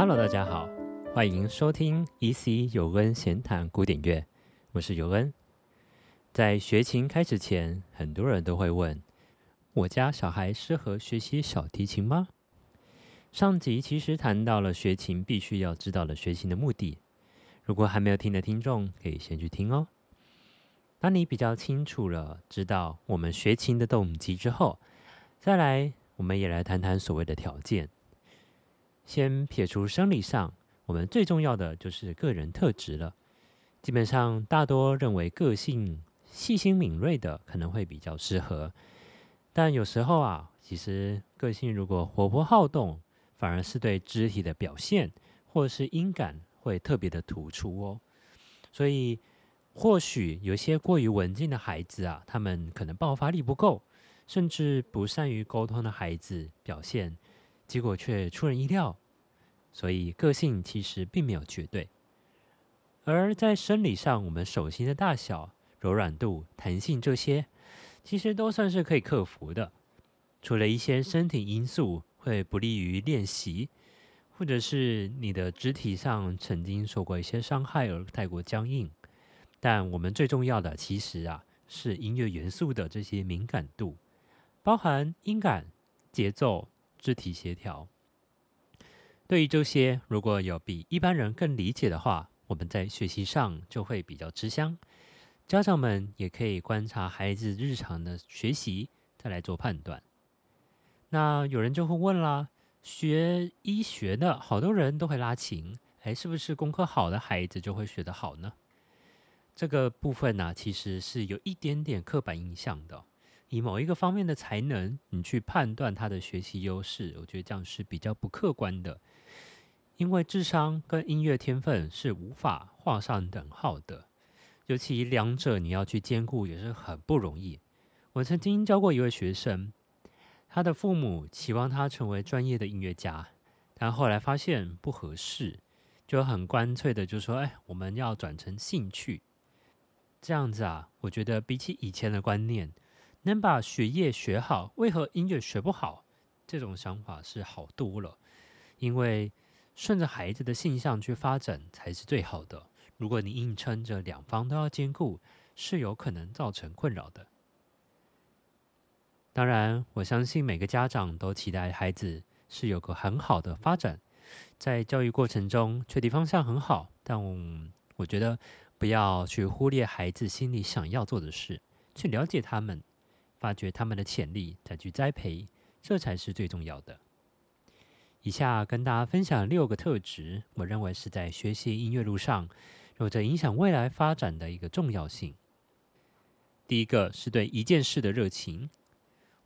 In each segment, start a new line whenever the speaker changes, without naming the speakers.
Hello，大家好，欢迎收听 EC 有恩闲谈古典乐，我是尤恩。在学琴开始前，很多人都会问：我家小孩适合学习小提琴吗？上集其实谈到了学琴必须要知道的学琴的目的，如果还没有听的听众，可以先去听哦。当你比较清楚了，知道我们学琴的动机之后，再来，我们也来谈谈所谓的条件。先撇除生理上，我们最重要的就是个人特质了。基本上，大多认为个性细心敏锐的可能会比较适合，但有时候啊，其实个性如果活泼好动，反而是对肢体的表现或是音感会特别的突出哦。所以。或许有些过于文静的孩子啊，他们可能爆发力不够，甚至不善于沟通的孩子表现，结果却出人意料。所以个性其实并没有绝对。而在生理上，我们手心的大小、柔软度、弹性这些，其实都算是可以克服的。除了一些身体因素会不利于练习，或者是你的肢体上曾经受过一些伤害而太过僵硬。但我们最重要的，其实啊，是音乐元素的这些敏感度，包含音感、节奏、肢体协调。对于这些，如果有比一般人更理解的话，我们在学习上就会比较吃香。家长们也可以观察孩子日常的学习，再来做判断。那有人就会问啦：学医学的好多人都会拉琴，哎，是不是功课好的孩子就会学得好呢？这个部分呢，其实是有一点点刻板印象的。以某一个方面的才能，你去判断他的学习优势，我觉得这样是比较不客观的。因为智商跟音乐天分是无法画上等号的，尤其两者你要去兼顾也是很不容易。我曾经教过一位学生，他的父母期望他成为专业的音乐家，但后来发现不合适，就很干脆的就说：“哎，我们要转成兴趣。”这样子啊，我觉得比起以前的观念，能把学业学好，为何音乐学不好？这种想法是好多了。因为顺着孩子的性向去发展才是最好的。如果你硬撑着两方都要兼顾，是有可能造成困扰的。当然，我相信每个家长都期待孩子是有个很好的发展，在教育过程中确定方向很好，但我觉得。不要去忽略孩子心里想要做的事，去了解他们，发掘他们的潜力，再去栽培，这才是最重要的。以下跟大家分享六个特质，我认为是在学习音乐路上有着影响未来发展的一个重要性。第一个是对一件事的热情。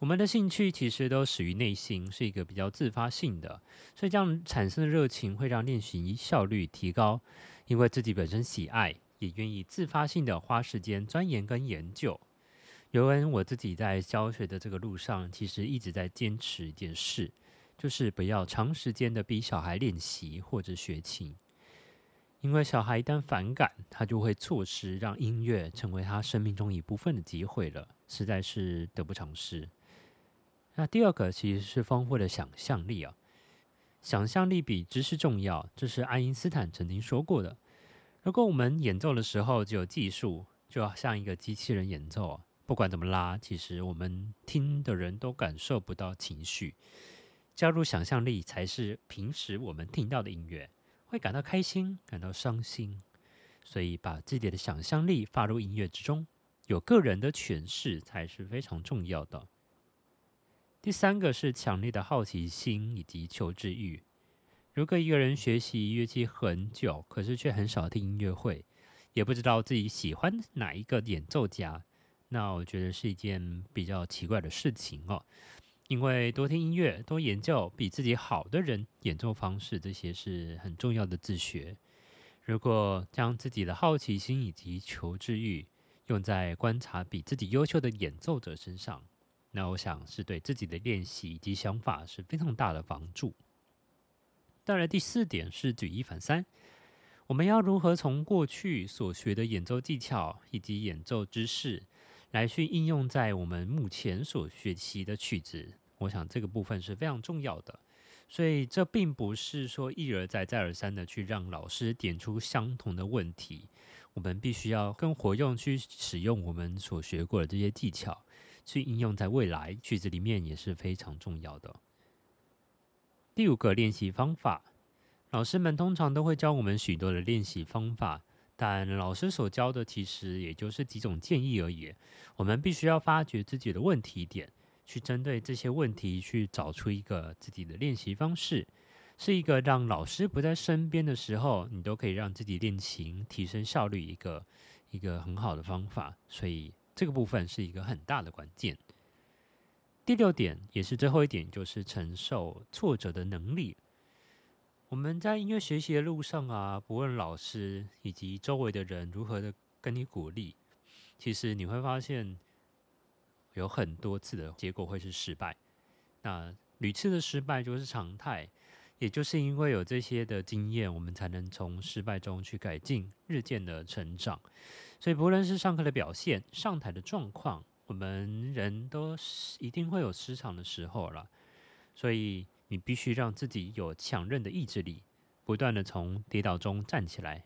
我们的兴趣其实都始于内心，是一个比较自发性的，所以这样产生的热情会让练习效率提高，因为自己本身喜爱。也愿意自发性的花时间钻研跟研究。尤恩，我自己在教学的这个路上，其实一直在坚持一件事，就是不要长时间的逼小孩练习或者学琴，因为小孩一旦反感，他就会错失让音乐成为他生命中一部分的机会了，实在是得不偿失。那第二个其实是丰富的想象力啊，想象力比知识重要，这是爱因斯坦曾经说过的。如果我们演奏的时候只有技术，就要像一个机器人演奏啊，不管怎么拉，其实我们听的人都感受不到情绪。加入想象力，才是平时我们听到的音乐会感到开心，感到伤心。所以，把自己的想象力放入音乐之中，有个人的诠释，才是非常重要的。第三个是强烈的好奇心以及求知欲。如果一个人学习乐器很久，可是却很少听音乐会，也不知道自己喜欢哪一个演奏家，那我觉得是一件比较奇怪的事情哦。因为多听音乐、多研究比自己好的人演奏方式，这些是很重要的自学。如果将自己的好奇心以及求知欲用在观察比自己优秀的演奏者身上，那我想是对自己的练习以及想法是非常大的帮助。当然，第四点是举一反三。我们要如何从过去所学的演奏技巧以及演奏知识，来去应用在我们目前所学习的曲子？我想这个部分是非常重要的。所以这并不是说一而再、再而三的去让老师点出相同的问题，我们必须要更活用去使用我们所学过的这些技巧，去应用在未来曲子里面也是非常重要的。第五个练习方法，老师们通常都会教我们许多的练习方法。但老师所教的其实也就是几种建议而已。我们必须要发掘自己的问题点，去针对这些问题去找出一个自己的练习方式，是一个让老师不在身边的时候，你都可以让自己练琴提升效率一个一个很好的方法。所以这个部分是一个很大的关键。第六点也是最后一点，就是承受挫折的能力。我们在音乐学习的路上啊，不论老师以及周围的人如何的跟你鼓励，其实你会发现有很多次的结果会是失败。那屡次的失败就是常态，也就是因为有这些的经验，我们才能从失败中去改进，日渐的成长。所以，不论是上课的表现、上台的状况，我们人都一定会有失常的时候了。所以。你必须让自己有强韧的意志力，不断的从跌倒中站起来，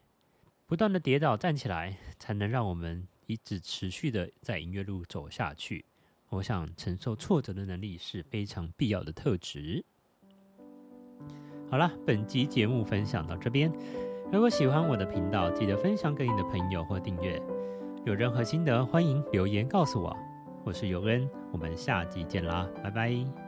不断的跌倒站起来，才能让我们一直持续的在音乐路走下去。我想承受挫折的能力是非常必要的特质。好了，本集节目分享到这边。如果喜欢我的频道，记得分享给你的朋友或订阅。有任何心得，欢迎留言告诉我。我是尤恩，我们下集见啦，拜拜。